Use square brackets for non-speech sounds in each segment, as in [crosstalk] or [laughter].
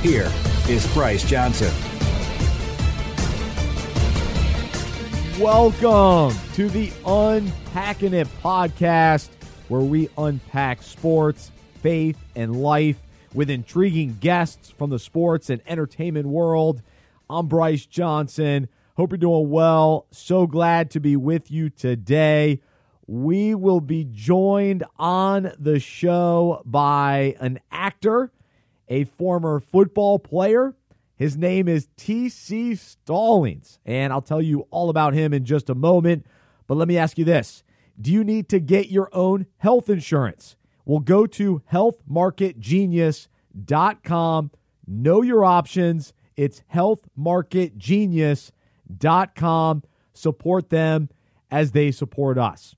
here is Bryce Johnson. Welcome to the Unpacking It podcast, where we unpack sports, faith, and life with intriguing guests from the sports and entertainment world. I'm Bryce Johnson. Hope you're doing well. So glad to be with you today. We will be joined on the show by an actor, a former football player. His name is TC Stallings, and I'll tell you all about him in just a moment. But let me ask you this Do you need to get your own health insurance? Well, go to healthmarketgenius.com. Know your options. It's healthmarketgenius.com. Support them as they support us.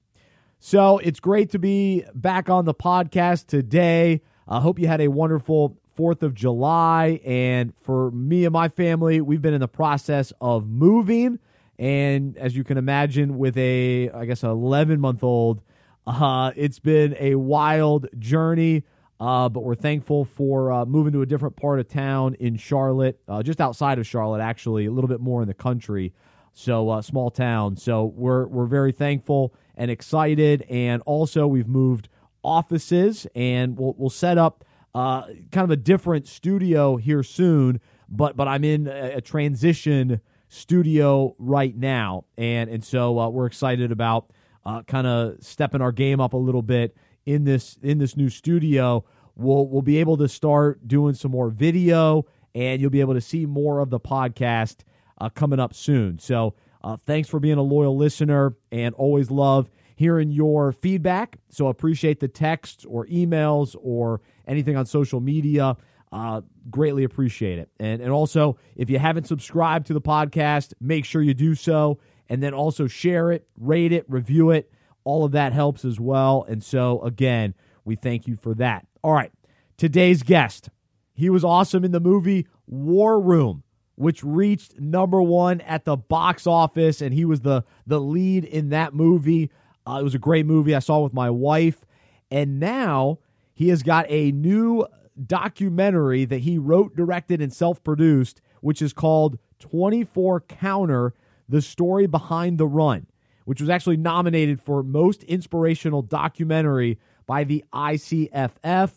So it's great to be back on the podcast today. I hope you had a wonderful 4th of July. And for me and my family, we've been in the process of moving. And as you can imagine, with a, I guess, 11 month old, uh, it's been a wild journey. Uh, but we're thankful for uh, moving to a different part of town in Charlotte, uh, just outside of Charlotte, actually, a little bit more in the country. So, uh, small town. So, we're, we're very thankful and excited. And also, we've moved offices and we'll, we'll set up uh, kind of a different studio here soon. But, but I'm in a, a transition studio right now. And, and so, uh, we're excited about uh, kind of stepping our game up a little bit in this in this new studio, we'll we'll be able to start doing some more video, and you'll be able to see more of the podcast uh, coming up soon. So, uh, thanks for being a loyal listener, and always love hearing your feedback. So, appreciate the texts or emails or anything on social media. Uh, greatly appreciate it. And and also, if you haven't subscribed to the podcast, make sure you do so, and then also share it, rate it, review it all of that helps as well. And so, again, we thank you for that. All right, today's guest. He was awesome in the movie War Room, which reached number one at the box office, and he was the the lead in that movie. Uh, it was a great movie. I saw with my wife, and now he has got a new documentary that he wrote, directed, and self produced, which is called 24 Counter: The Story Behind the Run which was actually nominated for Most Inspirational Documentary by the ICFF.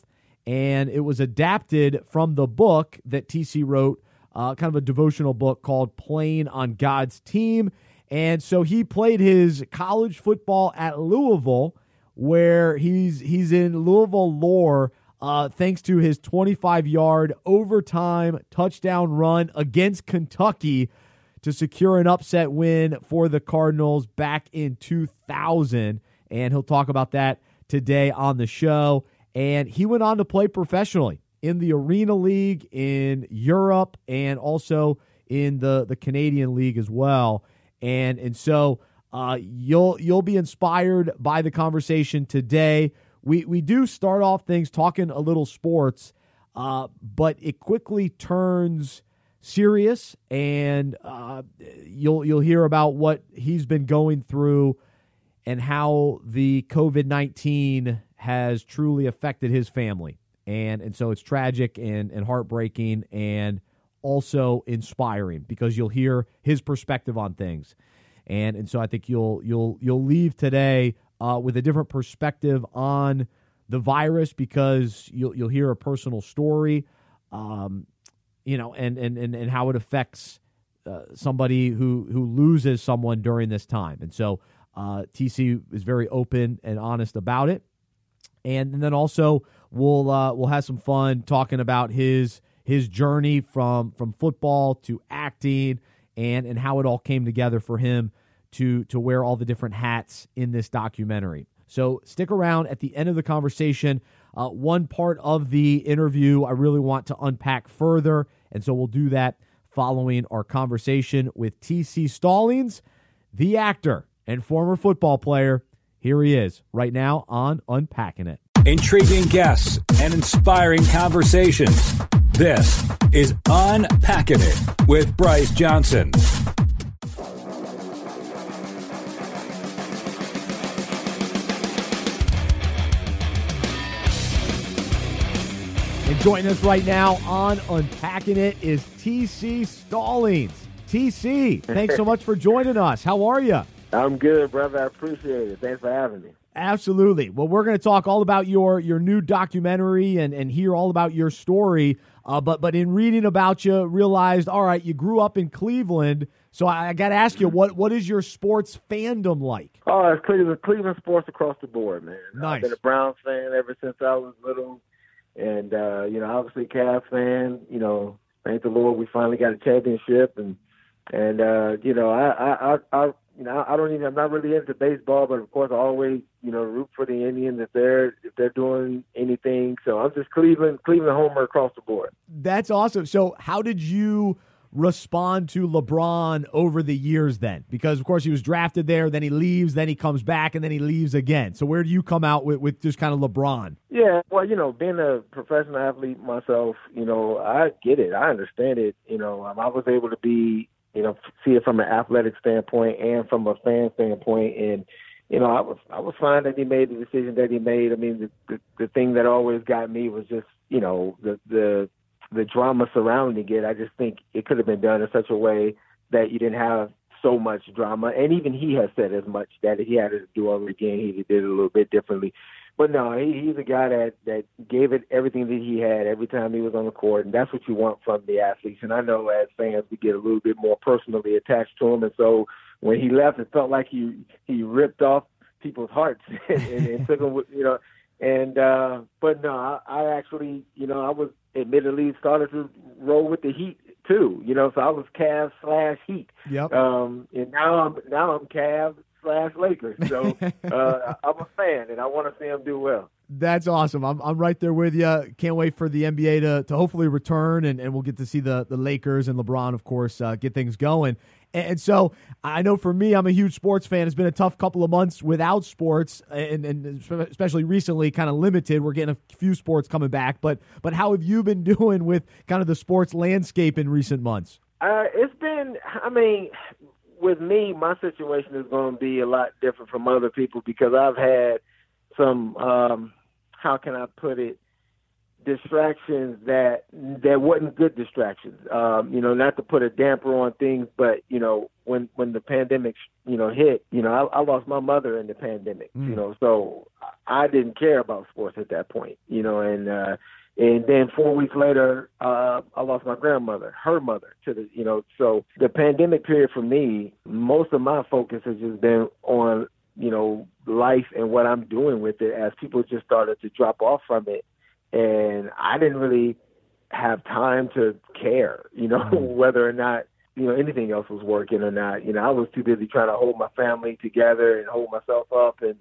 And it was adapted from the book that TC wrote, uh, kind of a devotional book called Playing on God's Team. And so he played his college football at Louisville, where he's he's in Louisville lore uh, thanks to his 25 yard overtime touchdown run against Kentucky to secure an upset win for the Cardinals back in 2000. And he'll talk about that today on the show. And he went on to play professionally in the Arena League in Europe and also in the, the Canadian League as well. And and so uh, you'll you'll be inspired by the conversation today. We we do start off things talking a little sports, uh, but it quickly turns serious, and uh, you'll you'll hear about what he's been going through and how the COVID nineteen has truly affected his family, and and so it's tragic and and heartbreaking and also inspiring because you'll hear his perspective on things, and and so I think you'll you'll you'll leave today uh, with a different perspective on the virus because you'll you'll hear a personal story. Um, you know, and and and, and how it affects uh, somebody who who loses someone during this time. And so uh, TC is very open and honest about it. And, and then also we'll uh, we'll have some fun talking about his his journey from from football to acting and and how it all came together for him to to wear all the different hats in this documentary. So stick around at the end of the conversation. Uh, one part of the interview I really want to unpack further And so we'll do that following our conversation with TC Stallings, the actor and former football player. Here he is right now on Unpacking It. Intriguing guests and inspiring conversations. This is Unpacking It with Bryce Johnson. And joining us right now on Unpacking It is TC Stallings. TC, thanks so much for joining us. How are you? I'm good, brother. I appreciate it. Thanks for having me. Absolutely. Well, we're going to talk all about your your new documentary and and hear all about your story. Uh, but but in reading about you, realized all right, you grew up in Cleveland. So I, I got to ask you, what what is your sports fandom like? Oh, it's Cleveland, Cleveland sports across the board, man. Nice. I've been a Browns fan ever since I was little, and uh, you know, obviously Cavs fan. You know, thank the Lord we finally got a championship, and and uh, you know, I I I, I you know, I don't even. I'm not really into baseball, but of course, I always, you know, root for the Indians if they're if they're doing anything. So I'm just Cleveland, Cleveland homer across the board. That's awesome. So how did you respond to LeBron over the years then? Because of course he was drafted there, then he leaves, then he comes back, and then he leaves again. So where do you come out with, with just kind of LeBron? Yeah, well, you know, being a professional athlete myself, you know, I get it, I understand it. You know, um, I was able to be you know, see it from an athletic standpoint and from a fan standpoint. And, you know, I was I was fine that he made the decision that he made. I mean, the the, the thing that always got me was just, you know, the the the drama surrounding it. I just think it could have been done in such a way that you didn't have so much drama. And even he has said as much that he had to do over again. He did it a little bit differently. But no, he, he's a guy that that gave it everything that he had every time he was on the court, and that's what you want from the athletes. And I know as fans, we get a little bit more personally attached to him, and so when he left, it felt like he he ripped off people's hearts [laughs] and, and, and took them, with, you know. And uh but no, I, I actually, you know, I was admittedly started to roll with the Heat too. You know, so I was Cavs slash Heat. Yep. Um, and now I'm now I'm Cavs slash Lakers. So [laughs] uh, I'm a fan, and I want to see them do well. That's awesome. I'm, I'm right there with you. Can't wait for the NBA to, to hopefully return, and, and we'll get to see the, the Lakers and LeBron, of course, uh, get things going. And, and, so I know for me, I'm a huge sports fan. It's been a tough couple of months without sports, and, and especially recently, kind of limited. We're getting a few sports coming back, but but how have you been [laughs] doing with kind of the sports landscape in recent months? Uh, it's been, I mean, with me, my situation is going to be a lot different from other people because I've had some, um, how can I put it, distractions that that wasn't good distractions. Um, you know, not to put a damper on things, but you know, when when the pandemic, you know, hit, you know, I, I lost my mother in the pandemic. Mm. You know, so I didn't care about sports at that point. You know, and uh, and then four weeks later, uh, I lost my grandmother, her mother, to the, you know, so the pandemic period for me, most of my focus has just been on, you know, life and what I'm doing with it as people just started to drop off from it. And I didn't really have time to care, you know, mm-hmm. [laughs] whether or not, you know, anything else was working or not. You know, I was too busy trying to hold my family together and hold myself up and,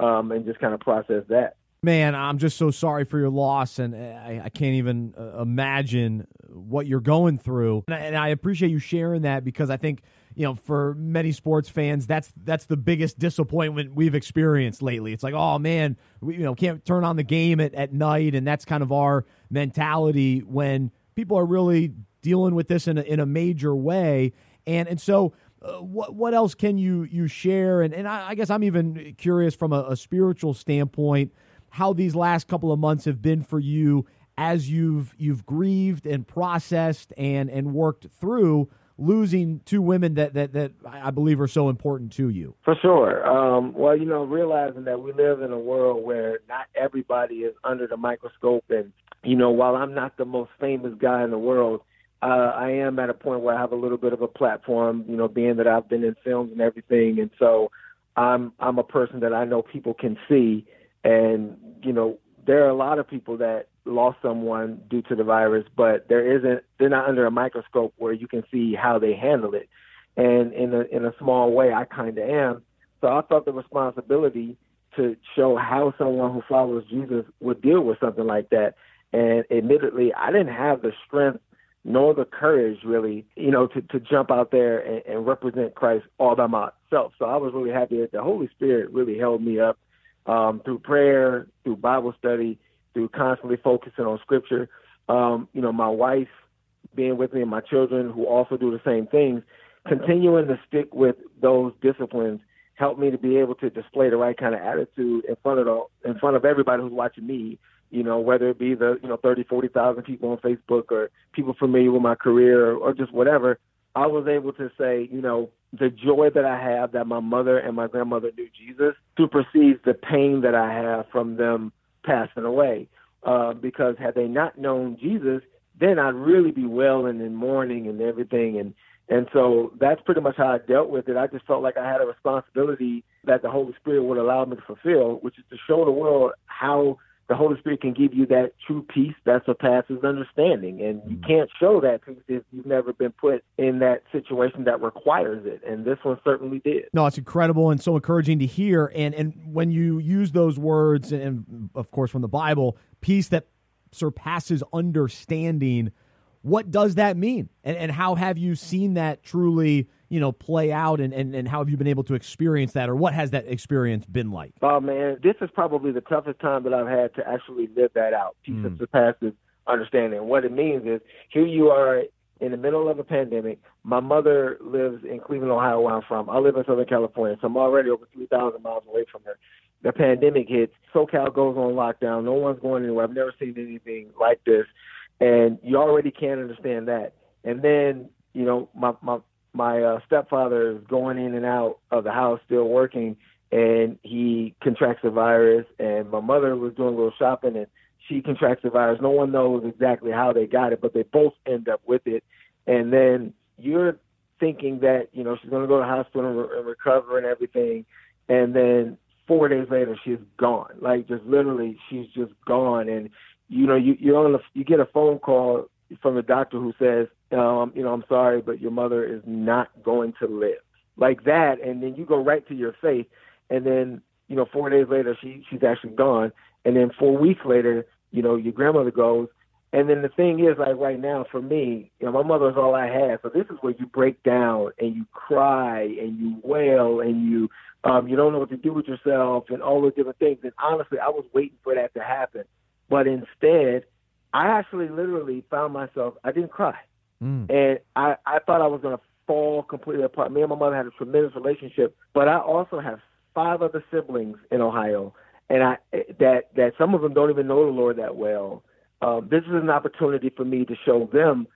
um, and just kind of process that man, I'm just so sorry for your loss, and I, I can't even uh, imagine what you're going through. And I, and I, appreciate you sharing that because I think you know for many sports fans, that's that's the biggest disappointment we've experienced lately. It's like, oh man, we you know can't turn on the game at, at night, and that's kind of our mentality when people are really dealing with this in a, in a major way, and and so. Uh, what what else can you you share? And and I, I guess I'm even curious from a, a spiritual standpoint how these last couple of months have been for you as you've you've grieved and processed and and worked through losing two women that that that I believe are so important to you. For sure. Um, well, you know, realizing that we live in a world where not everybody is under the microscope, and you know, while I'm not the most famous guy in the world. Uh, I am at a point where I have a little bit of a platform, you know, being that I've been in films and everything, and so I'm I'm a person that I know people can see, and, you know, there are a lot of people that lost someone due to the virus, but there isn't, they're not under a microscope where you can see how they handle it. And in a, in a small way, I kind of am. So I felt the responsibility to show how someone who follows Jesus would deal with something like that. And admittedly, I didn't have the strength nor the courage really, you know, to, to jump out there and, and represent Christ all by myself. So I was really happy that the Holy Spirit really held me up um, through prayer, through Bible study, through constantly focusing on Scripture. Um, you know, my wife being with me and my children who also do the same things, continuing to stick with those disciplines helped me to be able to display the right kind of attitude in front of the in front of everybody who's watching me. You know, whether it be the you know thirty, forty thousand people on Facebook or people familiar with my career or, or just whatever, I was able to say, you know, the joy that I have that my mother and my grandmother knew Jesus supersedes the pain that I have from them passing away. Uh, because had they not known Jesus, then I'd really be wailing and mourning and everything. And and so that's pretty much how I dealt with it. I just felt like I had a responsibility that the Holy Spirit would allow me to fulfill, which is to show the world how the Holy Spirit can give you that true peace that surpasses understanding. And you mm. can't show that peace if you've never been put in that situation that requires it. And this one certainly did. No, it's incredible and so encouraging to hear. And and when you use those words, and of course from the Bible, peace that surpasses understanding what does that mean? And, and how have you seen that truly, you know, play out and, and, and how have you been able to experience that or what has that experience been like? Oh man, this is probably the toughest time that I've had to actually live that out. Peace mm. surpasses understanding. What it means is here you are in the middle of a pandemic. My mother lives in Cleveland, Ohio, where I'm from. I live in Southern California, so I'm already over 3,000 miles away from her. The pandemic hits. SoCal goes on lockdown. No one's going anywhere. I've never seen anything like this and you already can't understand that. And then you know my my my uh, stepfather is going in and out of the house, still working, and he contracts the virus. And my mother was doing a little shopping, and she contracts the virus. No one knows exactly how they got it, but they both end up with it. And then you're thinking that you know she's going to go to hospital and, re- and recover and everything, and then four days later she's gone. Like just literally, she's just gone, and you know, you you're on the, you get a phone call from the doctor who says, um, you know, I'm sorry, but your mother is not going to live, like that, and then you go right to your faith, and then you know, four days later she she's actually gone, and then four weeks later, you know, your grandmother goes, and then the thing is, like right now, for me, you know, my mother is all I had. So this is where you break down and you cry and you wail and you um, you don't know what to do with yourself and all those different things. And honestly, I was waiting for that to happen. But instead, I actually literally found myself, I didn't cry. Mm. And I, I thought I was going to fall completely apart. Me and my mother had a tremendous relationship, but I also have five other siblings in Ohio, and I that that some of them don't even know the Lord that well. Um, this is an opportunity for me to show them.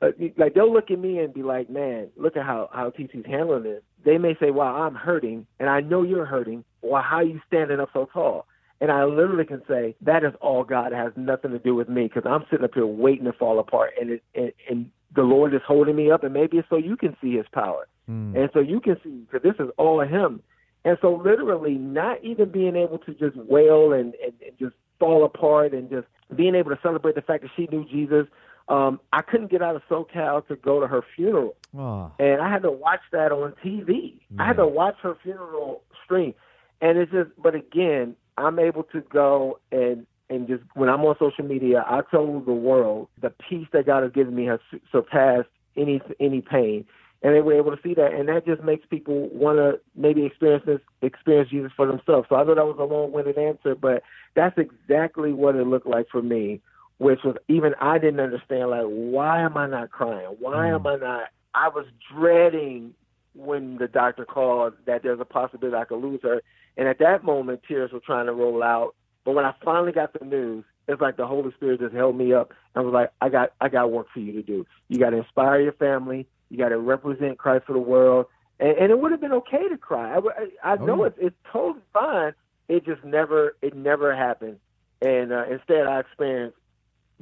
Uh, like they'll look at me and be like, "Man, look at how how TT's handling this." They may say, "Wow, I'm hurting, and I know you're hurting. Well, how are you standing up so tall?" And I literally can say that is all God. It has nothing to do with me because I'm sitting up here waiting to fall apart, and it, and, and the Lord is holding me up, and maybe it's so you can see His power, mm. and so you can see because this is all Him. And so, literally, not even being able to just wail and, and, and just fall apart, and just being able to celebrate the fact that she knew Jesus. Um, I couldn't get out of SoCal to go to her funeral, oh. and I had to watch that on TV. I had to watch her funeral stream, and it's just. But again, I'm able to go and and just when I'm on social media, I tell the world the peace that God has given me has surpassed any any pain, and they were able to see that, and that just makes people want to maybe experience this, experience Jesus for themselves. So I know that was a long-winded answer, but that's exactly what it looked like for me, which was even I didn't understand. Like, why am I not crying? Why mm. am I not? I was dreading when the doctor called that there's a possibility I could lose her. And at that moment, tears were trying to roll out. But when I finally got the news, it's like the Holy Spirit just held me up and was like, I got, I got work for you to do. You got to inspire your family. You got to represent Christ for the world. And, and it would have been okay to cry. I, I, I oh, know oh, it's, it's totally fine. It just never, it never happened. And uh, instead, I experienced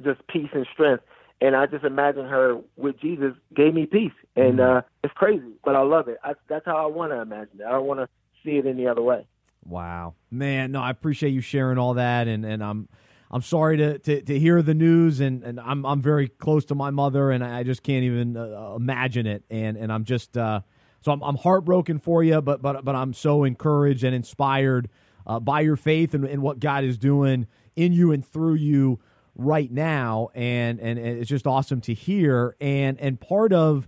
just peace and strength and I just imagine her with Jesus gave me peace, and mm-hmm. uh, it's crazy, but I love it. I, that's how I want to imagine it. I don't want to see it any other way. Wow, man! No, I appreciate you sharing all that, and and I'm I'm sorry to, to, to hear the news, and, and I'm I'm very close to my mother, and I just can't even uh, imagine it, and and I'm just uh, so I'm I'm heartbroken for you, but but but I'm so encouraged and inspired uh, by your faith and, and what God is doing in you and through you right now, and and, it's just awesome to hear. And and part of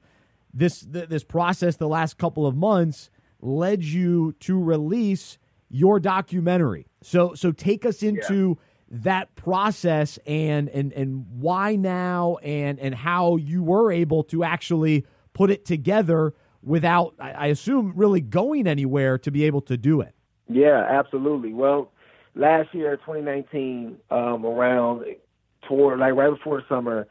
this this process, the last couple of months, led you to release your documentary. So so take us into yeah. that process and and and why now and and how you were able to actually put it together without I assume really going anywhere to be able to do it. Yeah, absolutely. Well, last year 2019 um, around toward like right before summer,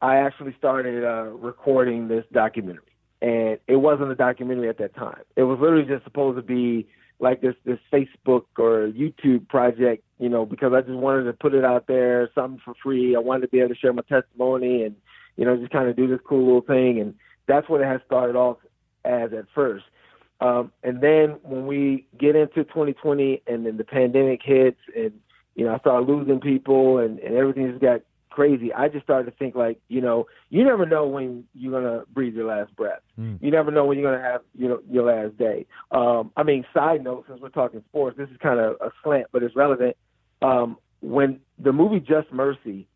I actually started uh, recording this documentary. And it wasn't a documentary at that time. It was literally just supposed to be like this this Facebook or YouTube project, you know, because I just wanted to put it out there, something for free. I wanted to be able to share my testimony and, you know, just kind of do this cool little thing. And that's what it has started off as at first. Um, and then when we get into 2020 and then the pandemic hits and, you know, I started losing people and, and everything just got crazy. I just started to think like, you know, you never know when you're gonna breathe your last breath. Mm. You never know when you're gonna have you know your last day. Um, I mean, side note, since we're talking sports, this is kind of a slant, but it's relevant. Um, when the movie Just Mercy,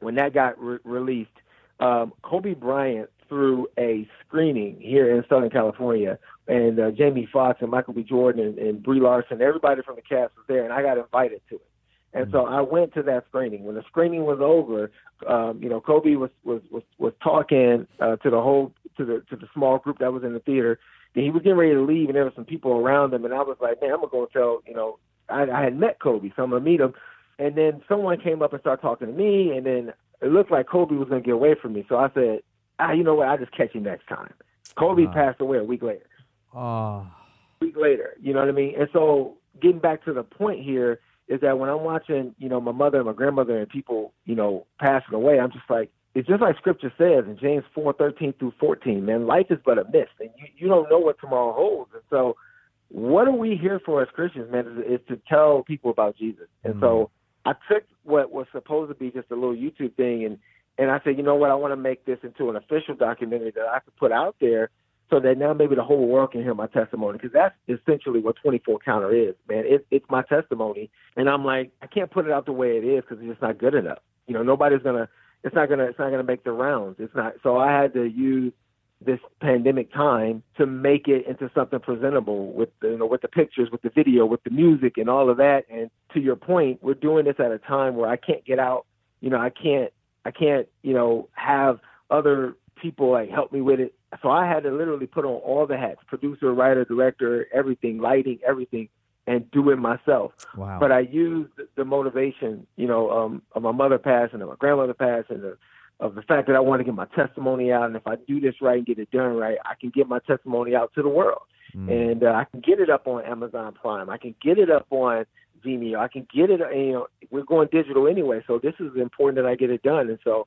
when that got re- released, um, Kobe Bryant threw a screening here in Southern California, and uh, Jamie Foxx and Michael B. Jordan and, and Brie Larson, everybody from the cast was there, and I got invited to it. And so I went to that screening. When the screening was over, um, you know, Kobe was was was, was talking uh, to the whole to the to the small group that was in the theater. And he was getting ready to leave, and there were some people around him. And I was like, man, I'm gonna go and tell you know, I, I had met Kobe, so I'm gonna meet him. And then someone came up and started talking to me, and then it looked like Kobe was gonna get away from me. So I said, ah, you know what? I'll just catch you next time. Kobe uh, passed away a week later. Uh, a week later, you know what I mean? And so getting back to the point here is that when I'm watching, you know, my mother and my grandmother and people, you know, passing away, I'm just like, it's just like Scripture says in James four thirteen through fourteen. Man, life is but a mist, and you you don't know what tomorrow holds. And so, what are we here for as Christians, man? Is, is to tell people about Jesus. And mm-hmm. so, I took what was supposed to be just a little YouTube thing, and and I said, you know what, I want to make this into an official documentary that I could put out there so that now maybe the whole world can hear my testimony because that's essentially what 24 counter is, man. It, it's my testimony, and I'm like, I can't put it out the way it is because it's just not good enough. You know, nobody's gonna, it's not gonna, it's not gonna make the rounds. It's not. So I had to use this pandemic time to make it into something presentable with the, you know with the pictures, with the video, with the music, and all of that. And to your point, we're doing this at a time where I can't get out. You know, I can't, I can't, you know, have other people like help me with it so I had to literally put on all the hats producer, writer, director, everything, lighting, everything, and do it myself. Wow. But I used the motivation, you know, um, of my mother passing and my grandmother passing, the, of the fact that I want to get my testimony out. And if I do this right and get it done right, I can get my testimony out to the world. Mm. And uh, I can get it up on Amazon Prime. I can get it up on Vimeo. I can get it, you know, we're going digital anyway. So this is important that I get it done. And so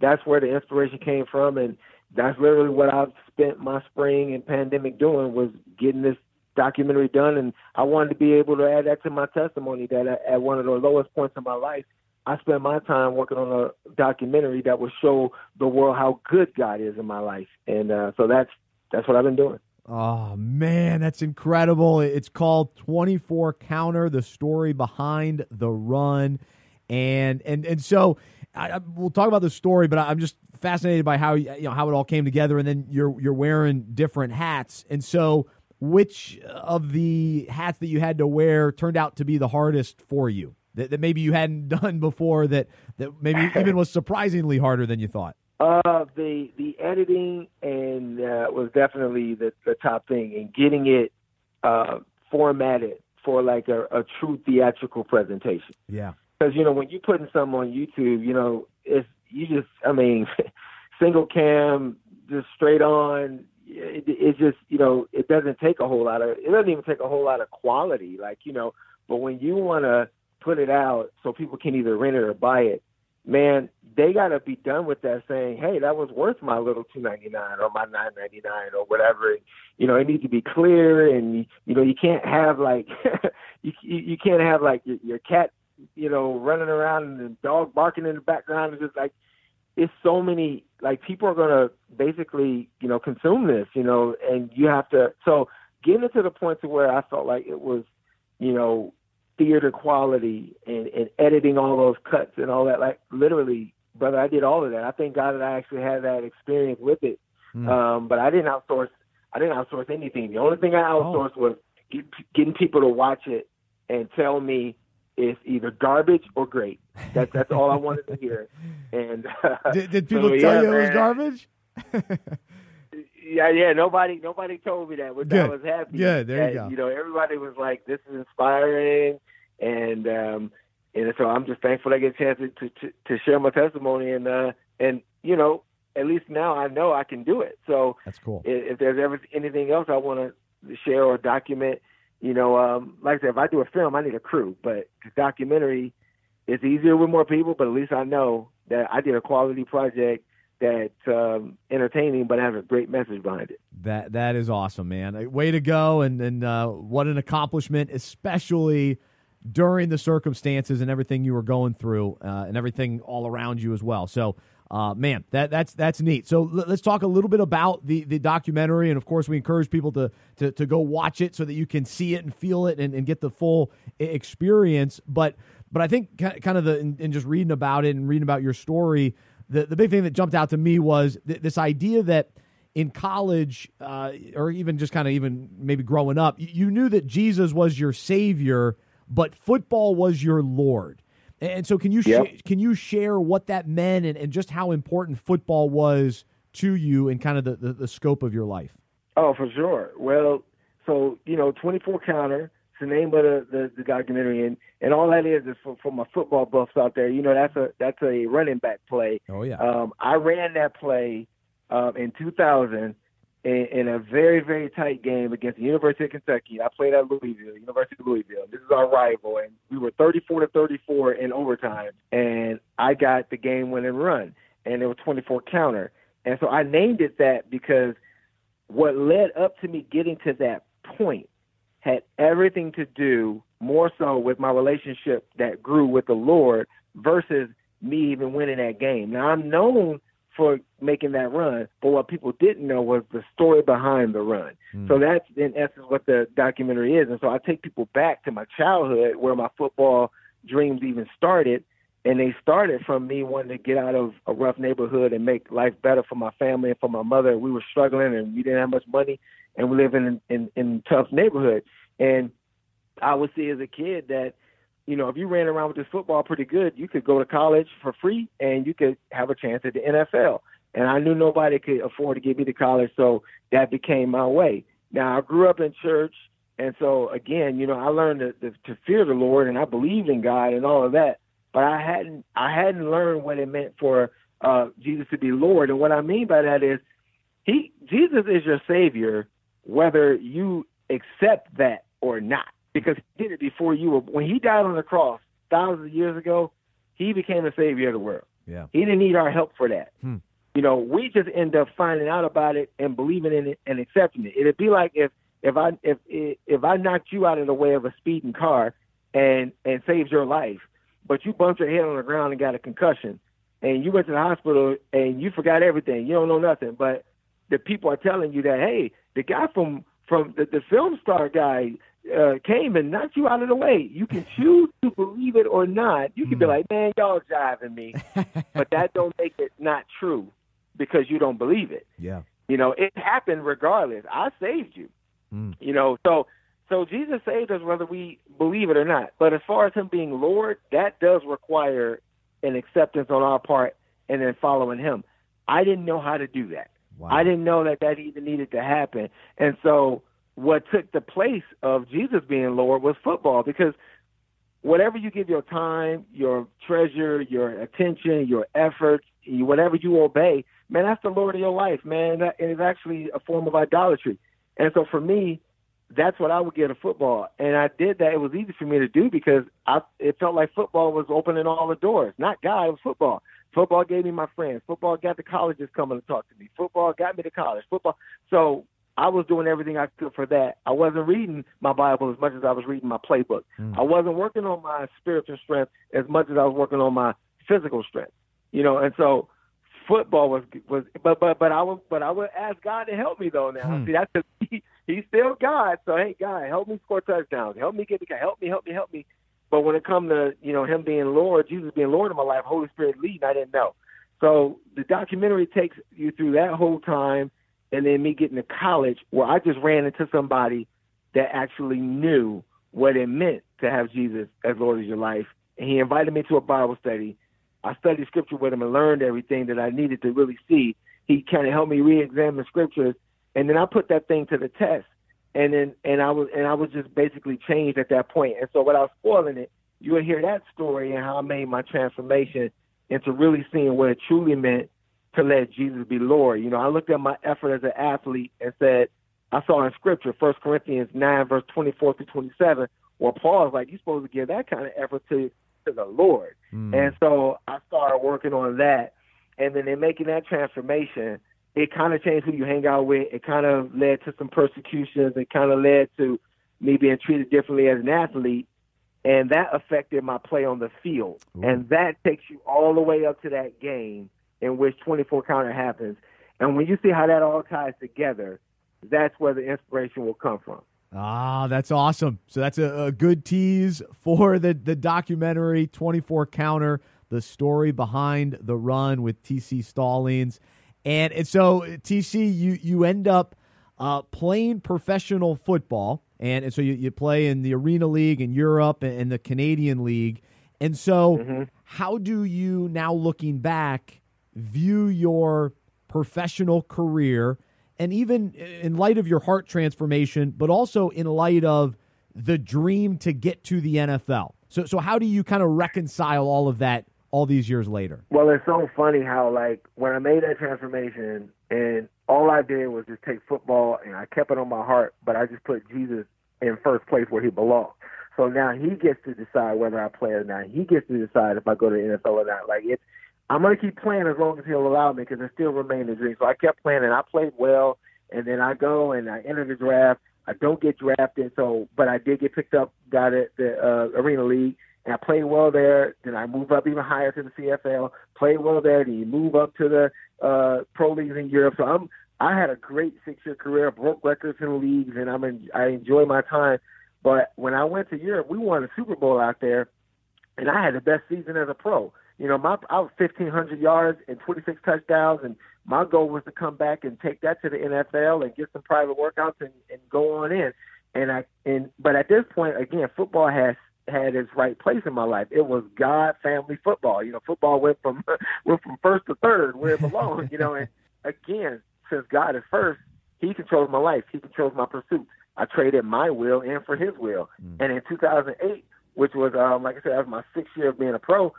that's where the inspiration came from. And, that's literally what I've spent my spring and pandemic doing was getting this documentary done, and I wanted to be able to add that to my testimony. That at one of the lowest points in my life, I spent my time working on a documentary that would show the world how good God is in my life, and uh, so that's that's what I've been doing. Oh man, that's incredible! It's called Twenty Four Counter: The Story Behind the Run, and and and so I, I, we'll talk about the story, but I'm just fascinated by how you know how it all came together, and then you're you're wearing different hats, and so which of the hats that you had to wear turned out to be the hardest for you? That, that maybe you hadn't [laughs] done before that that maybe even was surprisingly harder than you thought. Uh, the the editing and uh, was definitely the the top thing, and getting it uh, formatted for like a, a true theatrical presentation. Yeah, because you know when you're putting something on YouTube, you know it's you just, I mean, [laughs] single cam, just straight on. It, it just, you know, it doesn't take a whole lot of. It doesn't even take a whole lot of quality, like you know. But when you want to put it out so people can either rent it or buy it, man, they got to be done with that saying, hey, that was worth my little two ninety nine or my nine ninety nine or whatever. You know, it needs to be clear, and you know, you can't have like [laughs] you you can't have like your, your cat, you know, running around and the dog barking in the background. It's just like it's so many like people are gonna basically you know consume this you know and you have to so getting it to the point to where I felt like it was you know theater quality and, and editing all those cuts and all that. Like literally, brother, I did all of that. I thank God that I actually had that experience with it. Mm. Um, but I didn't outsource. I didn't outsource anything. The only thing I oh. outsourced oh. was get, getting people to watch it and tell me it's either garbage or great. That's that's all I wanted to hear. [laughs] And uh, [laughs] did, did, people so, tell yeah, you man. it was garbage? yeah, yeah. Nobody, nobody told me that, which Good. I was happy. Yeah, there that, you go. You know, everybody was like, "This is inspiring," and um, and so I'm just thankful I get a chance to to, to share my testimony and uh, and you know, at least now I know I can do it. So that's cool. If, if there's ever anything else I want to share or document, you know, um, like I said, if I do a film, I need a crew, but documentary is easier with more people. But at least I know that I did a quality project that's um, entertaining but has a great message behind it. That that is awesome, man. Way to go, and and uh, what an accomplishment, especially during the circumstances and everything you were going through, uh, and everything all around you as well. So. Uh, man, that that's that's neat. So l- let's talk a little bit about the, the documentary, and of course, we encourage people to, to to go watch it so that you can see it and feel it and, and get the full experience. But but I think kind of the in, just reading about it and reading about your story, the, the big thing that jumped out to me was th- this idea that in college, uh, or even just kind of even maybe growing up, you knew that Jesus was your savior, but football was your Lord. And so, can you yep. sh- can you share what that meant and, and just how important football was to you and kind of the, the, the scope of your life? Oh, for sure. Well, so you know, twenty four counter It's the name of the, the, the documentary, and and all that is is for, for my football buffs out there. You know, that's a that's a running back play. Oh yeah. Um, I ran that play um, in 2000 in, in a very very tight game against the University of Kentucky. I played at Louisville, University of Louisville. This is our rival, and we were 34 to 34 in overtime, and I got the game winning run, and it was 24 counter, and so I named it that because what led up to me getting to that point had everything to do more so with my relationship that grew with the Lord versus me even winning that game. Now I'm known for making that run, but what people didn't know was the story behind the run. Mm. So that's in essence what the documentary is. And so I take people back to my childhood where my football dreams even started. And they started from me wanting to get out of a rough neighborhood and make life better for my family and for my mother. We were struggling and we didn't have much money and we live in in in tough neighborhood. And I would see as a kid that you know if you ran around with this football pretty good, you could go to college for free and you could have a chance at the NFL. And I knew nobody could afford to get me to college, so that became my way. Now I grew up in church, and so again, you know, I learned to, to, to fear the Lord, and I believed in God and all of that. But I hadn't I hadn't learned what it meant for uh, Jesus to be Lord. And what I mean by that is, he Jesus is your Savior, whether you accept that or not, because he did it before you were. When he died on the cross thousands of years ago, he became the savior of the world. Yeah, he didn't need our help for that. Hmm. You know, we just end up finding out about it and believing in it and accepting it. It'd be like if if I if if I knocked you out of the way of a speeding car and and saved your life, but you bumped your head on the ground and got a concussion, and you went to the hospital and you forgot everything. You don't know nothing, but the people are telling you that hey, the guy from from the, the film star guy uh, came and knocked you out of the way. You can choose to believe it or not. You can mm. be hmm. like, man, y'all jiving me, [laughs] but that don't make it not true because you don't believe it. Yeah, you know, it happened regardless. I saved you. Mm. You know, so so Jesus saved us whether we believe it or not. But as far as him being Lord, that does require an acceptance on our part and then following him. I didn't know how to do that. Wow. I didn't know that that even needed to happen. And so what took the place of Jesus being Lord was football because whatever you give your time, your treasure, your attention, your effort, whatever you obey, man, that's the Lord of your life, man. That is actually a form of idolatry. And so for me, that's what I would get a football. And I did that. It was easy for me to do because I it felt like football was opening all the doors. Not God, it was football. Football gave me my friends. Football got the colleges coming to talk to me. Football got me to college. Football. So I was doing everything I could for that. I wasn't reading my Bible as much as I was reading my playbook. Mm. I wasn't working on my spiritual strength as much as I was working on my physical strength. You know, and so football was was but but but I would but I would ask God to help me though now. Hmm. See that's [laughs] he, he's still God. So hey God, help me score touchdowns. Help me get the help me, help me, help me. But when it come to you know him being Lord, Jesus being Lord of my life, Holy Spirit leading, I didn't know. So the documentary takes you through that whole time, and then me getting to college where I just ran into somebody that actually knew what it meant to have Jesus as Lord of your life, and he invited me to a Bible study. I studied scripture with him and learned everything that I needed to really see. He kind of helped me re-examine scriptures, and then I put that thing to the test. And then and I was and I was just basically changed at that point. And so without spoiling it, you would hear that story and how I made my transformation into really seeing what it truly meant to let Jesus be Lord. You know, I looked at my effort as an athlete and said, I saw in Scripture, First Corinthians nine, verse twenty four through twenty seven, where Paul's like, you're supposed to give that kind of effort to to the Lord. Mm. And so I started working on that, and then in making that transformation, it kind of changed who you hang out with. It kind of led to some persecutions. It kind of led to me being treated differently as an athlete and that affected my play on the field. Ooh. And that takes you all the way up to that game in which 24 counter happens. And when you see how that all ties together, that's where the inspiration will come from. Ah, that's awesome. So that's a, a good tease for the, the documentary 24 counter, the story behind the run with TC Stallings. And, and so, TC, you, you end up uh, playing professional football and, and so you, you play in the Arena League in Europe and, and the Canadian League. And so, mm-hmm. how do you now, looking back, view your professional career, and even in light of your heart transformation, but also in light of the dream to get to the NFL? So, so how do you kind of reconcile all of that all these years later? Well, it's so funny how like when I made that transformation and all I did was just take football and I kept it on my heart, but I just put Jesus in first place where he belongs. So now he gets to decide whether I play or not. He gets to decide if I go to the NFL or not. Like it's, I'm gonna keep playing as long as he'll allow me because it still remains a dream. So I kept playing and I played well, and then I go and I enter the draft. I don't get drafted, so but I did get picked up, got it the uh, Arena League, and I played well there. Then I move up even higher to the CFL, played well there. Then you move up to the uh, pro leagues in Europe. So I'm I had a great six year career, broke records in the leagues, and I'm in, I enjoy my time. But when I went to Europe, we won a Super Bowl out there, and I had the best season as a pro. You know, my I was 1,500 yards and 26 touchdowns, and my goal was to come back and take that to the NFL and get some private workouts and, and go on in. And I and but at this point, again, football has had its right place in my life. It was God family football. You know, football went from [laughs] went from first to third where it belonged. You know, and again, since God is first, He controls my life. He controls my pursuits. I traded my will in for His will. Mm. And in 2008, which was um, like I said, was my sixth year of being a pro,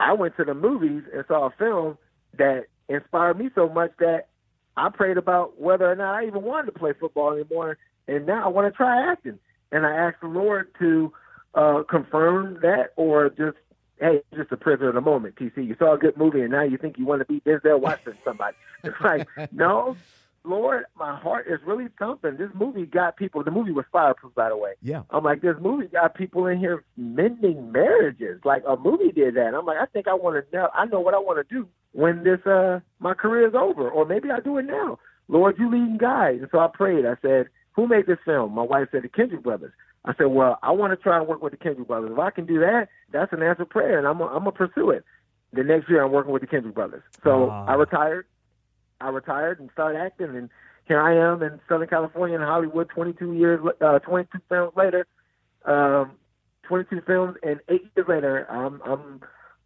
I went to the movies and saw a film that inspired me so much that I prayed about whether or not I even wanted to play football anymore. And now I want to try acting. And I asked the Lord to uh, confirm that or just hey, just a prisoner of the moment, TC. You saw a good movie and now you think you want to be Denzel Washington somebody. [laughs] It's like, no, Lord, my heart is really thumping. This movie got people. The movie was fireproof, by the way. Yeah. I'm like, this movie got people in here mending marriages. Like a movie did that. I'm like, I think I want to know. I know what I want to do when this uh my career is over, or maybe I do it now. Lord, you leading guys. And so I prayed. I said, who made this film? My wife said the Kendrick brothers. I said, well, I want to try and work with the Kendrick brothers. If I can do that, that's an answered prayer, and I'm going to pursue it. The next year, I'm working with the Kendrick brothers. So I retired. I retired and started acting, and here I am in Southern California in Hollywood, 22 years, uh, 22 films later, um, 22 films, and eight years later, I'm, I'm,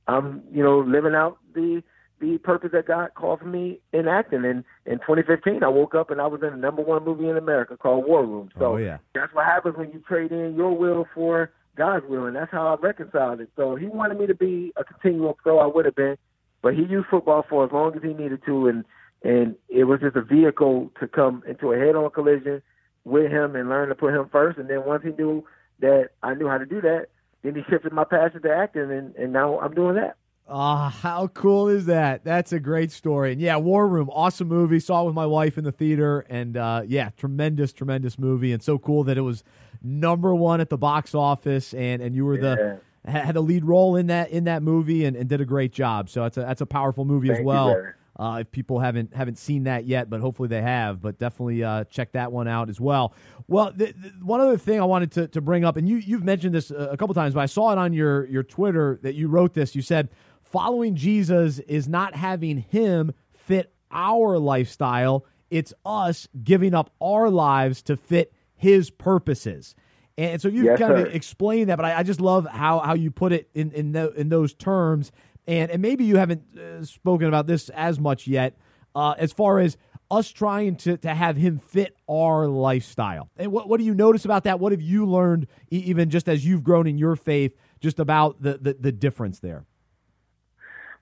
I'm, you know, living out the the purpose that God called for me in acting. And in 2015, I woke up and I was in the number one movie in America called War Room. So oh, yeah. that's what happens when you trade in your will for God's will, and that's how I reconciled it. So he wanted me to be a continual pro. I would have been, but he used football for as long as he needed to, and and it was just a vehicle to come into a head-on collision with him and learn to put him first. And then once he knew that I knew how to do that, then he shifted my passion to acting, and and now I'm doing that. Ah, oh, how cool is that? That's a great story. And yeah, War Room, awesome movie. Saw it with my wife in the theater, and uh, yeah, tremendous, tremendous movie. And so cool that it was number one at the box office, and and you were the had a lead role in that in that movie, and, and did a great job. So that's a that's a powerful movie Thank as well. Uh, if people haven't haven't seen that yet, but hopefully they have, but definitely uh, check that one out as well. Well, the, the, one other thing I wanted to, to bring up, and you you've mentioned this a, a couple times, but I saw it on your your Twitter that you wrote this. You said following Jesus is not having him fit our lifestyle; it's us giving up our lives to fit his purposes. And so you've yes, kind sir. of explained that, but I, I, just love how, how you put it in in, the, in those terms. And and maybe you haven't uh, spoken about this as much yet, uh, as far as us trying to to have him fit our lifestyle. And what what do you notice about that? What have you learned, even just as you've grown in your faith, just about the the, the difference there?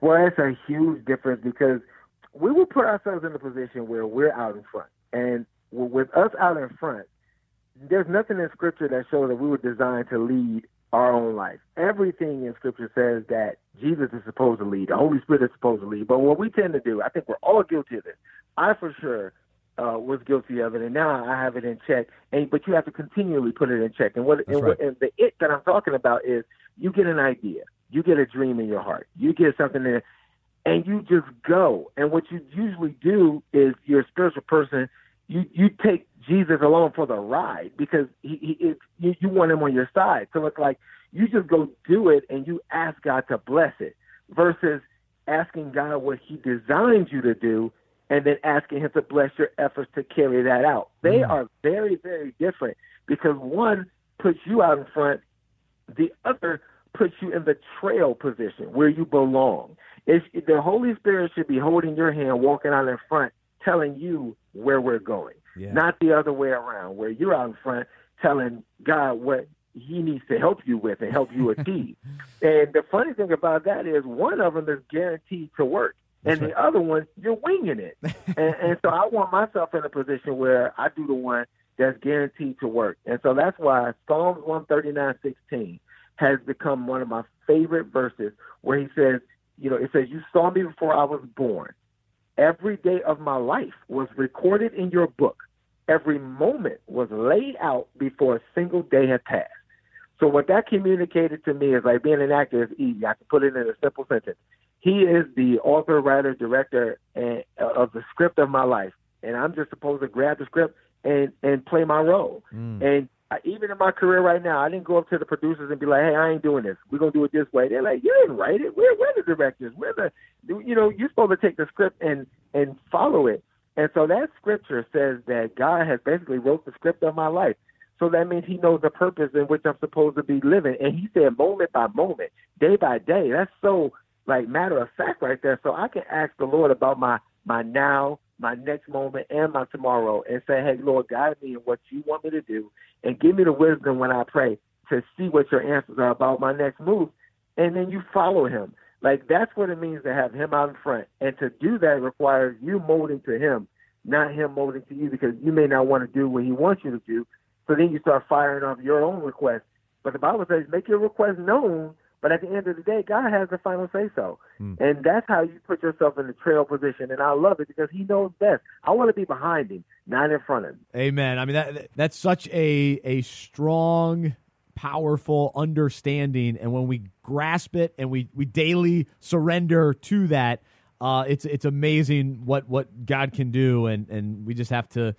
Well, it's a huge difference because we will put ourselves in a position where we're out in front, and with us out in front, there's nothing in Scripture that shows that we were designed to lead our own life. Everything in Scripture says that Jesus is supposed to lead, the Holy Spirit is supposed to lead. But what we tend to do, I think we're all guilty of this. I for sure uh, was guilty of it, and now I have it in check. And but you have to continually put it in check. And what and, right. what, and the it that I'm talking about is you get an idea, you get a dream in your heart, you get something there, and you just go. And what you usually do is you're a spiritual person. You you take Jesus along for the ride because he, he it, you, you want him on your side. So it's like you just go do it and you ask God to bless it versus asking God what he designed you to do and then asking him to bless your efforts to carry that out. They Mm. are very, very different because one puts you out in front, the other puts you in the trail position where you belong. It's, the Holy Spirit should be holding your hand, walking out in front, telling you where we're going Yeah. not the other way around, where you're out in front telling God what He needs to help you with and help you [laughs] achieve. and the funny thing about that is one of them is guaranteed to work, and That's the other one you're winging it. [laughs] and, and so I want myself in a position where I do the one that's guaranteed to work, and so that's why Psalms one thirty nine sixteen has become one of my favorite verses, where He says, you know, it says, "You saw me before I was born." Every day of my life was recorded in your book. Every moment was laid out before a single day had passed. So what that communicated to me is like being an actor is easy. I can put it in a simple sentence. He is the author, writer, director and, of the script of my life, and I'm just supposed to grab the script and and play my role. Mm. And I, even in my career right now, I didn't go up to the producers and be like, "Hey, I ain't doing this. We're gonna do it this way." They're like, "You didn't write it. We're we're the directors. We're the you know you're supposed to take the script and and follow it." And so that scripture says that God has basically wrote the script of my life. So that means He knows the purpose in which I'm supposed to be living. And He said moment by moment, day by day. That's so like matter of fact right there. So I can ask the Lord about my my now, my next moment, and my tomorrow, and say, "Hey, Lord, guide me in what You want me to do, and give me the wisdom when I pray to see what Your answers are about my next move." And then you follow Him. Like that's what it means to have Him out in front, and to do that requires you molding to Him, not Him molding to you, because you may not want to do what He wants you to do. So then you start firing off your own requests. But the Bible says, make your request known. But at the end of the day, God has the final say so. Hmm. And that's how you put yourself in the trail position. And I love it because He knows best. I want to be behind Him, not in front of Him. Amen. I mean that that's such a a strong, powerful understanding, and when we grasp it and we we daily surrender to that, uh, it's it's amazing what what God can do, and and we just have to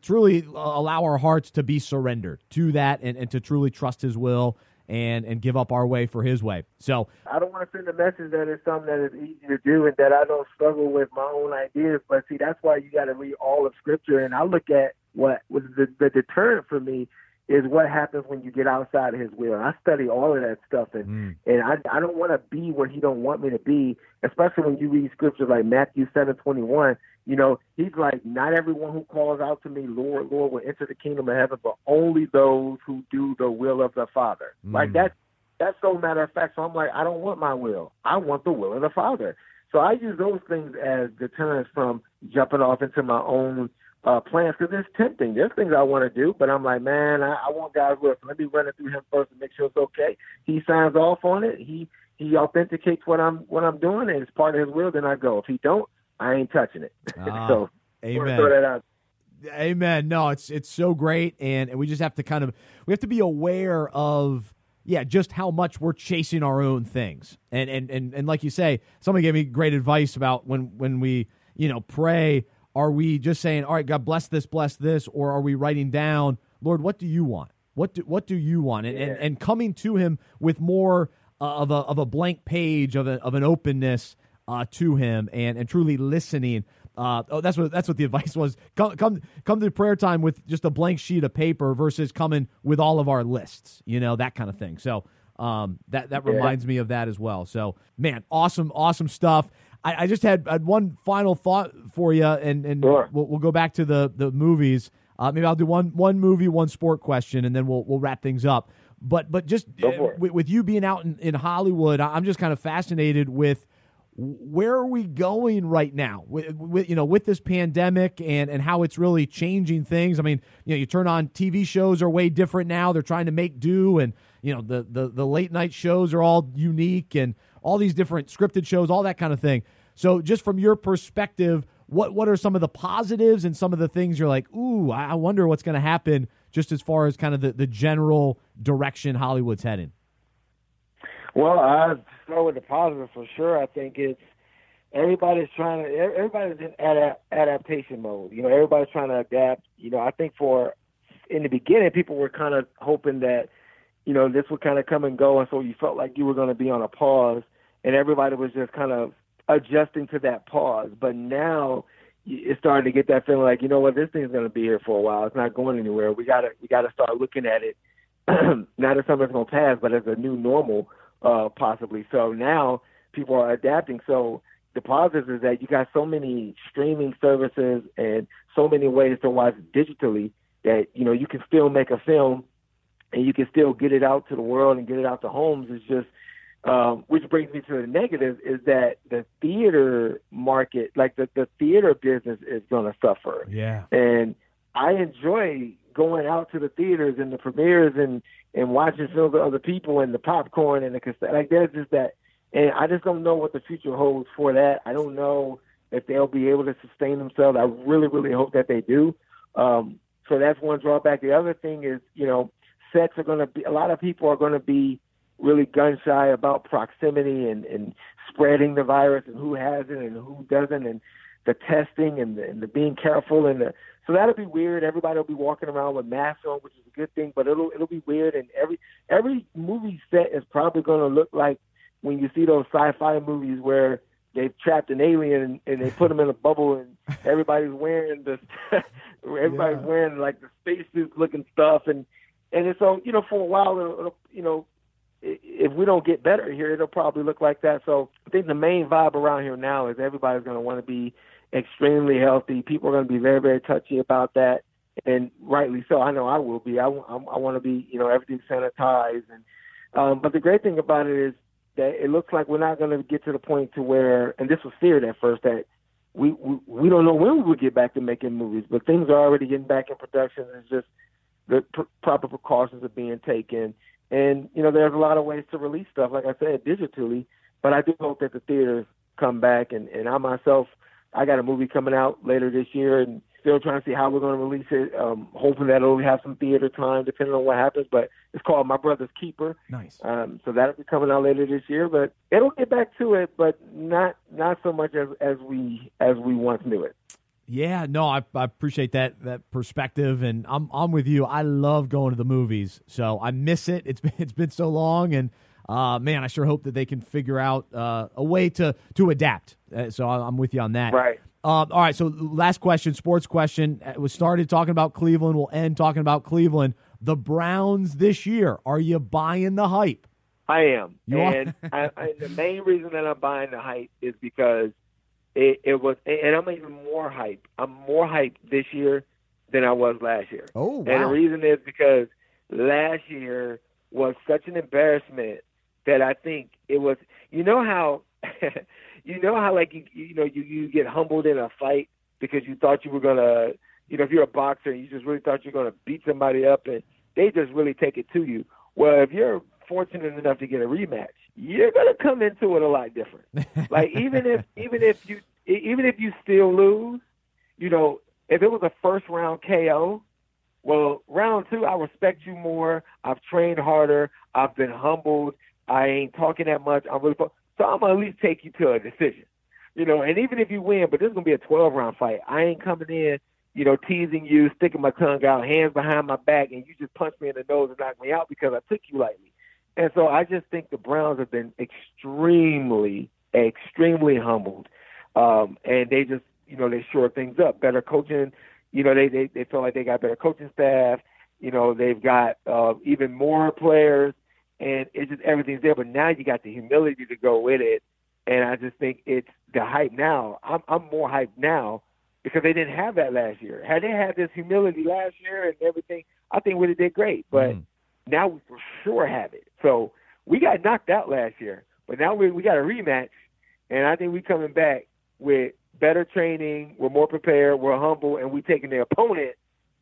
truly allow our hearts to be surrendered to that, and, and to truly trust His will. And, and give up our way for his way. So I don't want to send a message that it's something that is easy to do and that I don't struggle with my own ideas. But see, that's why you got to read all of Scripture. And I look at what was the, the deterrent for me is what happens when you get outside of His will. And I study all of that stuff, and Mm. and I I don't want to be where He don't want me to be. Especially when you read scriptures like Matthew seven twenty one. You know, He's like, not everyone who calls out to me, Lord, Lord, will enter the kingdom of heaven, but only those who do the will of the Father. Like Mm. that that's so matter of fact. So I'm like, I don't want my will. I want the will of the Father. So I use those things as deterrents from jumping off into my own uh, plans because it's tempting. There's things I want to do, but I'm like, man, I, I want God's will. So let me run it through Him first and make sure it's okay. He signs off on it. He he authenticates what I'm what I'm doing, and it's part of His will. Then I go. If He don't, I ain't touching it. [laughs] Ah, so amen. throw that out. Amen. No, it's it's so great, and, and we just have to kind of we have to be aware of yeah, just how much we're chasing our own things. And and and and like you say, somebody gave me great advice about when when we you know pray. Are we just saying, all right, God bless this, bless this, or are we writing down, Lord, what do you want? What do, what do you want? And, yeah. and, and coming to Him with more uh, of a of a blank page of a, of an openness uh, to Him and and truly listening. Uh, oh, that's what that's what the [laughs] advice was. Come come come to prayer time with just a blank sheet of paper versus coming with all of our lists. You know that kind of thing. So um, that that yeah. reminds me of that as well. So man, awesome awesome stuff. I, I just had, had, one final thought for you, and and sure. we'll, we'll, go back to the the movies. Uh, maybe I'll do one one movie, one sport question, and then we'll we'll wrap things up. But but just uh, with, with, you being out in, in Hollywood, I'm just kind of fascinated with where are we going right now with, with, you know with this pandemic and and how it's really changing things i mean you know you turn on tv shows are way different now they're trying to make do and you know the the, the late night shows are all unique and all these different scripted shows all that kind of thing so just from your perspective what what are some of the positives and some of the things you're like ooh i wonder what's going to happen just as far as kind of the, the general direction hollywood's heading well i start with the positive for sure. I think it's everybody's trying to everybody's in adaptation mode. You know, everybody's trying to adapt. You know, I think for in the beginning, people were kind of hoping that you know this would kind of come and go, and so you felt like you were going to be on a pause, and everybody was just kind of adjusting to that pause. But now it's starting to get that feeling like you know what this thing's going to be here for a while. It's not going anywhere. We got to we got to start looking at it not as something that's going to pass, but as a new normal uh, possibly. So now people are adapting. So the positive is that you got so many streaming services and so many ways to watch digitally that you know you can still make a film and you can still get it out to the world and get it out to homes. is just um, which brings me to the negative is that the theater market, like the, the theater business, is going to suffer. Yeah, and I enjoy going out to the theaters and the premieres and and watching films with other people and the popcorn and the cassette. Like there's just that, and I just don't know what the future holds for that. I don't know if they'll be able to sustain themselves. I really, really hope that they do. Um, so that's one drawback. The other thing is, you know, sets are going to be. A lot of people are going to be really gun shy about proximity and and spreading the virus and who has it and who doesn't and the testing and the, and the being careful and the so that'll be weird. Everybody will be walking around with masks on, which is a good thing, but it'll it'll be weird. And every every movie set is probably going to look like when you see those sci-fi movies where they've trapped an alien and, and they put him in a bubble and everybody's wearing the [laughs] everybody's yeah. wearing like the spacesuit looking stuff and and so uh, you know for a while it'll, it'll, you know if we don't get better here it'll probably look like that so i think the main vibe around here now is everybody's going to want to be extremely healthy. People are going to be very, very touchy about that, and rightly so. I know I will be. I, I, want to be, you know, everything sanitized. And um, but the great thing about it is that it looks like we're not going to get to the point to where, and this was feared at first that we, we we don't know when we will get back to making movies, but things are already getting back in production. It's just the pr- proper precautions are being taken, and you know, there's a lot of ways to release stuff, like I said, digitally. But I do hope that the theaters come back, and and I myself I got a movie coming out later this year, and still trying to see how we're going to release it. Um, hoping that it'll have some theater time, depending on what happens. But it's called My Brother's Keeper. Nice. Um, so that'll be coming out later this year. But it'll get back to it, but not not so much as as we as we once knew it. Yeah, no, I, I appreciate that that perspective, and I'm I'm with you. I love going to the movies, so I miss it. It's [laughs] been it's been so long, and uh, man, I sure hope that they can figure out uh, a way to to adapt. Uh, so I'm with you on that. Right. Uh, all right. So last question, sports question. Uh, we started talking about Cleveland. We'll end talking about Cleveland. The Browns this year. Are you buying the hype? I am. You and I, I, the main reason that I'm buying the hype is because it, it was, and I'm even more hype. I'm more hyped this year than I was last year. Oh, wow. And the reason is because last year was such an embarrassment that I think it was. You know how, [laughs] you know how like you you know you you get humbled in a fight because you thought you were gonna, you know, if you're a boxer and you just really thought you're gonna beat somebody up and they just really take it to you. Well, if you're fortunate enough to get a rematch, you're gonna come into it a lot different. [laughs] like even if even if you even if you still lose, you know, if it was a first round KO, Well, round two, I respect you more. I've trained harder. I've been humbled. I ain't talking that much. I'm really so I'm gonna at least take you to a decision. You know, and even if you win, but this is gonna be a 12 round fight. I ain't coming in, you know, teasing you, sticking my tongue out, hands behind my back, and you just punch me in the nose and knock me out because I took you lightly. And so I just think the Browns have been extremely, extremely humbled, um, and they just, you know, they shore things up. Better coaching, you know, they they they feel like they got better coaching staff. You know, they've got uh, even more players and it's just everything's there. But now you got the humility to go with it, and I just think it's the hype now. I'm I'm more hyped now because they didn't have that last year. Had they had this humility last year and everything, I think we would have did great. But mm. now we for sure have it. So we got knocked out last year, but now we we got a rematch, and I think we coming back with better training. We're more prepared. We're humble, and we're taking the opponent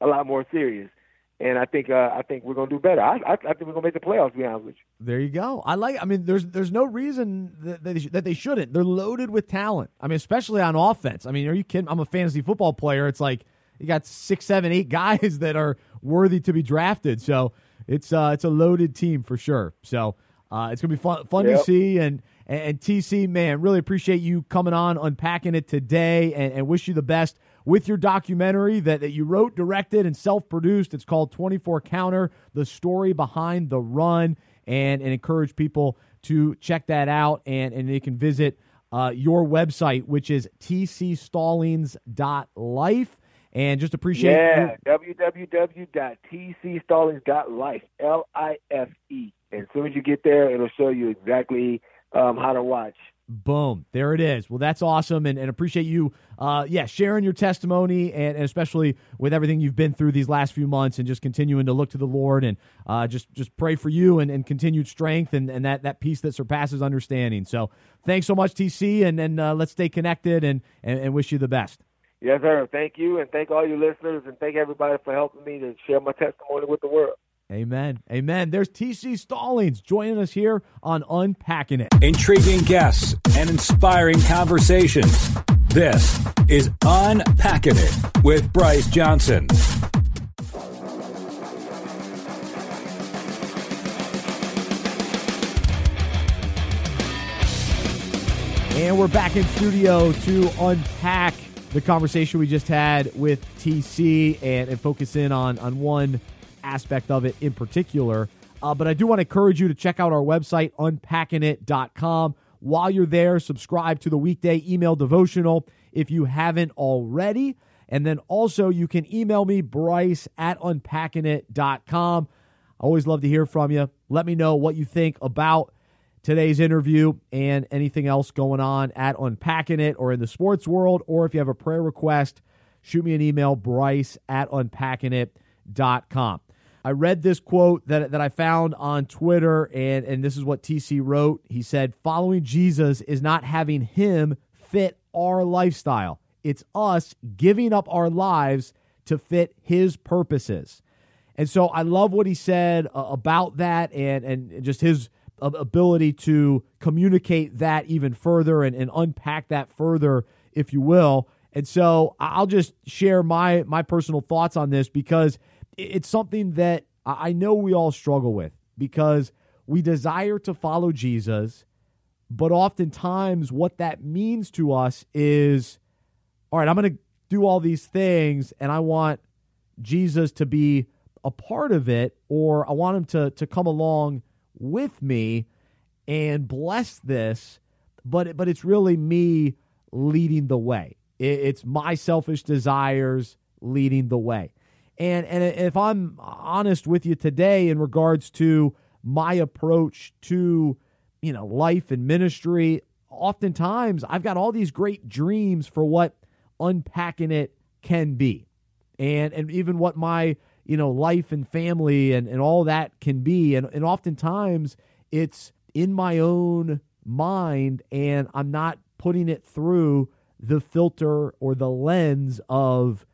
a lot more serious and I think uh, I think we're gonna do better. I, I, I think we're gonna make the playoffs. To be honest with you. There you go. I like. I mean, there's there's no reason that they, that they shouldn't. They're loaded with talent. I mean, especially on offense. I mean, are you kidding? I'm a fantasy football player. It's like you got six, seven, eight [laughs] guys that are worthy to be drafted. So it's uh it's a loaded team for sure. So uh, it's gonna be fun fun yep. to see and. And, TC, man, really appreciate you coming on, unpacking it today, and, and wish you the best with your documentary that, that you wrote, directed, and self produced. It's called 24 Counter The Story Behind the Run, and, and encourage people to check that out. And, and they can visit uh, your website, which is tcstallings.life. And just appreciate Yeah, www.tcstallings.life, L I F E. And as soon as you get there, it'll show you exactly um, how to watch Boom. There it is. Well, that's awesome and, and appreciate you, uh, yeah, sharing your testimony and, and, especially with everything you've been through these last few months and just continuing to look to the Lord and uh, just, just pray for you and, and continued strength and, and that, that peace that surpasses understanding. So thanks so much, TC, and, and uh, let's stay connected and, and, and wish you the best. Yes, sir. Thank you, and thank all you listeners, and thank everybody for helping me to share my testimony with the world. Amen. Amen. There's TC Stallings joining us here on Unpacking It. Intriguing guests and inspiring conversations. This is Unpacking It with Bryce Johnson. And we're back in studio to unpack the conversation we just had with TC and, and focus in on, on one aspect of it in particular. Uh, but I do want to encourage you to check out our website, unpackingit.com. While you're there, subscribe to the weekday email devotional if you haven't already. And then also, you can email me, Bryce at unpackingit.com. I always love to hear from you. Let me know what you think about today's interview and anything else going on at Unpacking It or in the sports world. Or if you have a prayer request, shoot me an email, Bryce at unpackingit.com. I read this quote that, that I found on Twitter, and, and this is what TC wrote. He said, Following Jesus is not having him fit our lifestyle, it's us giving up our lives to fit his purposes. And so I love what he said uh, about that and, and just his ability to communicate that even further and, and unpack that further, if you will. And so I'll just share my my personal thoughts on this because it's something that I know we all struggle with because we desire to follow Jesus, but oftentimes what that means to us is all right, I'm going to do all these things and I want Jesus to be a part of it or I want him to to come along with me and bless this, but but it's really me leading the way. It's my selfish desires leading the way. And and if I'm honest with you today in regards to my approach to you know life and ministry, oftentimes I've got all these great dreams for what unpacking it can be. And and even what my you know life and family and, and all that can be and, and oftentimes it's in my own mind and I'm not putting it through the filter or the lens of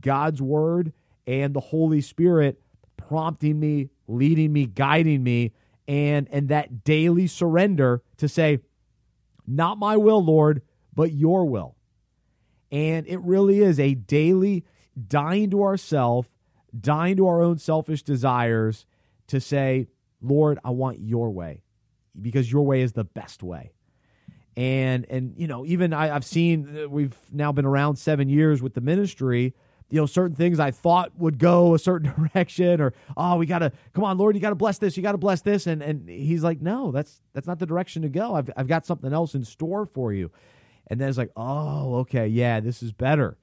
God's word and the Holy Spirit prompting me, leading me, guiding me, and and that daily surrender to say, not my will, Lord, but your will. And it really is a daily dying to ourself, dying to our own selfish desires to say, Lord, I want your way because your way is the best way. And, and you know, even I, I've seen, uh, we've now been around seven years with the ministry you know certain things I thought would go a certain [laughs] direction or oh we got to come on Lord you got to bless this you got to bless this. And and he's like no that's that's not the direction to go. I've I've got something else in store for you. And then it's like oh okay yeah this is better.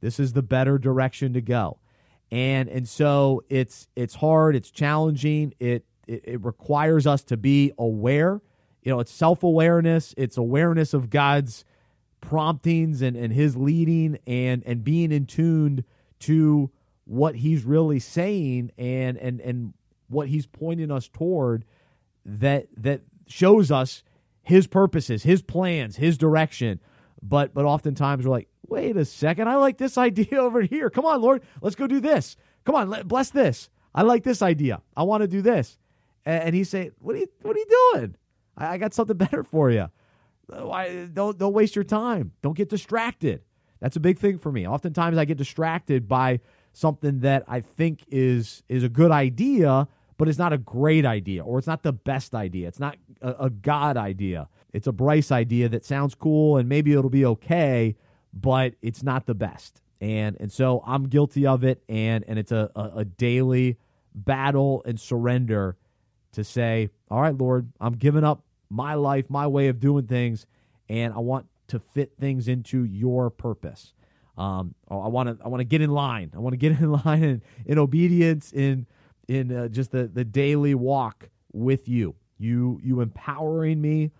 This is the better direction to go. And and so it's it's hard it's challenging it it, it requires us to be aware. You know it's self-awareness it's awareness of God's promptings and, and his leading and and being in tuned to what he's really saying and and and what he's pointing us toward that that shows us his purposes, his plans, his direction. But but oftentimes we're like, wait a second, I like this [laughs] idea over here. Come on, Lord, let's go do this. Come on, bless this. I like this idea. I want to do this. And, and he's saying, what are you what are you doing? I got something [laughs] better for you. Why, don't don't waste your time. Don't get distracted. That's a big thing for me. Oftentimes I get distracted by something that I think is is a good idea, but it's not a great idea or it's not the best idea. It's not a, a God idea. It's a Bryce idea that sounds cool and maybe it'll be okay, but it's not the best. And and so I'm guilty of it and and it's a, a, a daily battle and surrender to say, all right, Lord, I'm giving up my life, my way of doing things, and I want to fit things into your purpose. Um, I want to I want to get in line. I want to get in [laughs] line in, in obedience in in uh, just the the daily walk with you. You you empowering me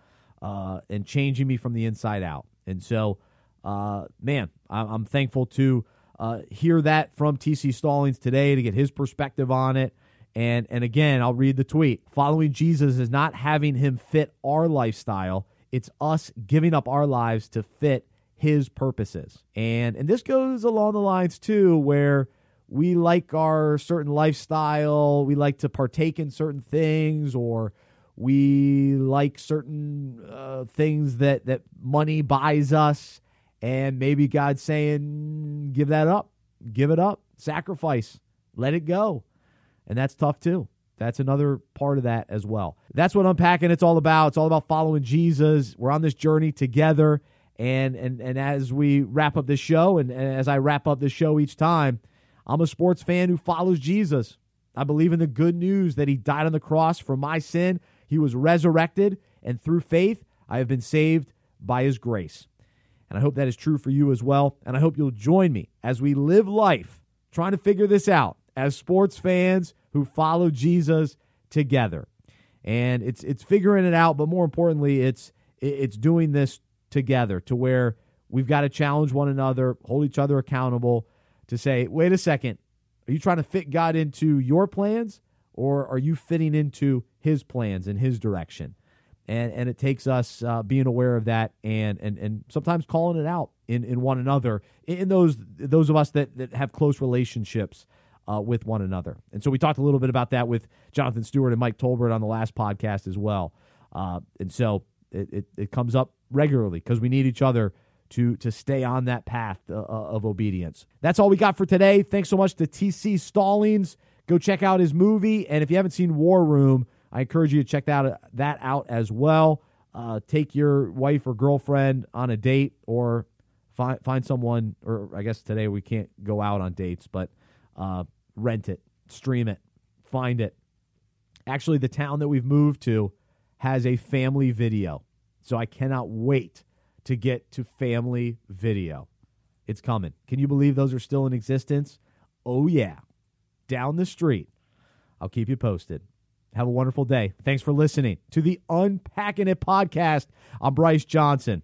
uh, and changing me from the inside out. And so, uh, man, I, am thankful to uh, hear that from TC Stallings today to get his perspective on it. And and again, I'll read the tweet. Following Jesus is not having him fit our lifestyle it's us giving up our lives to fit his purposes. And and this goes along the lines too where we like our certain lifestyle, we like to partake in certain things or we like certain uh, things that that money buys us and maybe God's saying give that up. Give it up. Sacrifice. Let it go. And that's tough too. That's another part of that as well. That's what unpacking it's all about. It's all about following Jesus. We're on this journey together. And and and as we wrap up this show, and, and as I wrap up this show each time, I'm a sports fan who follows Jesus. I believe in the good news that he died on the cross for my sin. He was resurrected, and through faith, I have been saved by his grace. And I hope that is true for you as well. And I hope you'll join me as we live life trying to figure this out as sports fans who follow Jesus together. And it's it's figuring it out, but more importantly, it's it's doing this together to where we've got to challenge one another, hold each other accountable to say, wait a second, are you trying to fit God into your plans or are you fitting into his plans and his direction? And and it takes us uh, being aware of that and and and sometimes calling it out in, in one another in those those of us that, that have close relationships uh, with one another. And so we talked a little bit about that with Jonathan Stewart and Mike Tolbert on the last podcast as well. Uh, and so it, it, it, comes up regularly because we need each other to to stay on that path uh, uh, of obedience. That's all we got for today. Thanks so much to TC Stallings. Go check out his movie, and if you haven't seen War Room, I encourage you to check that that out as well. Uh, take your wife or girlfriend on a date, or find find someone. Or I guess today we can't go out on dates, but uh, rent it, stream it, find it. Actually, the town that we've moved to has a family video. So I cannot wait to get to family video. It's coming. Can you believe those are still in existence? Oh, yeah. Down the street. I'll keep you posted. Have a wonderful day. Thanks for listening to the Unpacking It podcast. I'm Bryce Johnson.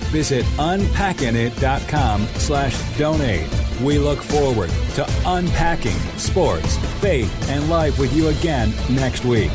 visit unpackingit.com slash donate. We look forward to unpacking sports, faith, and life with you again next week.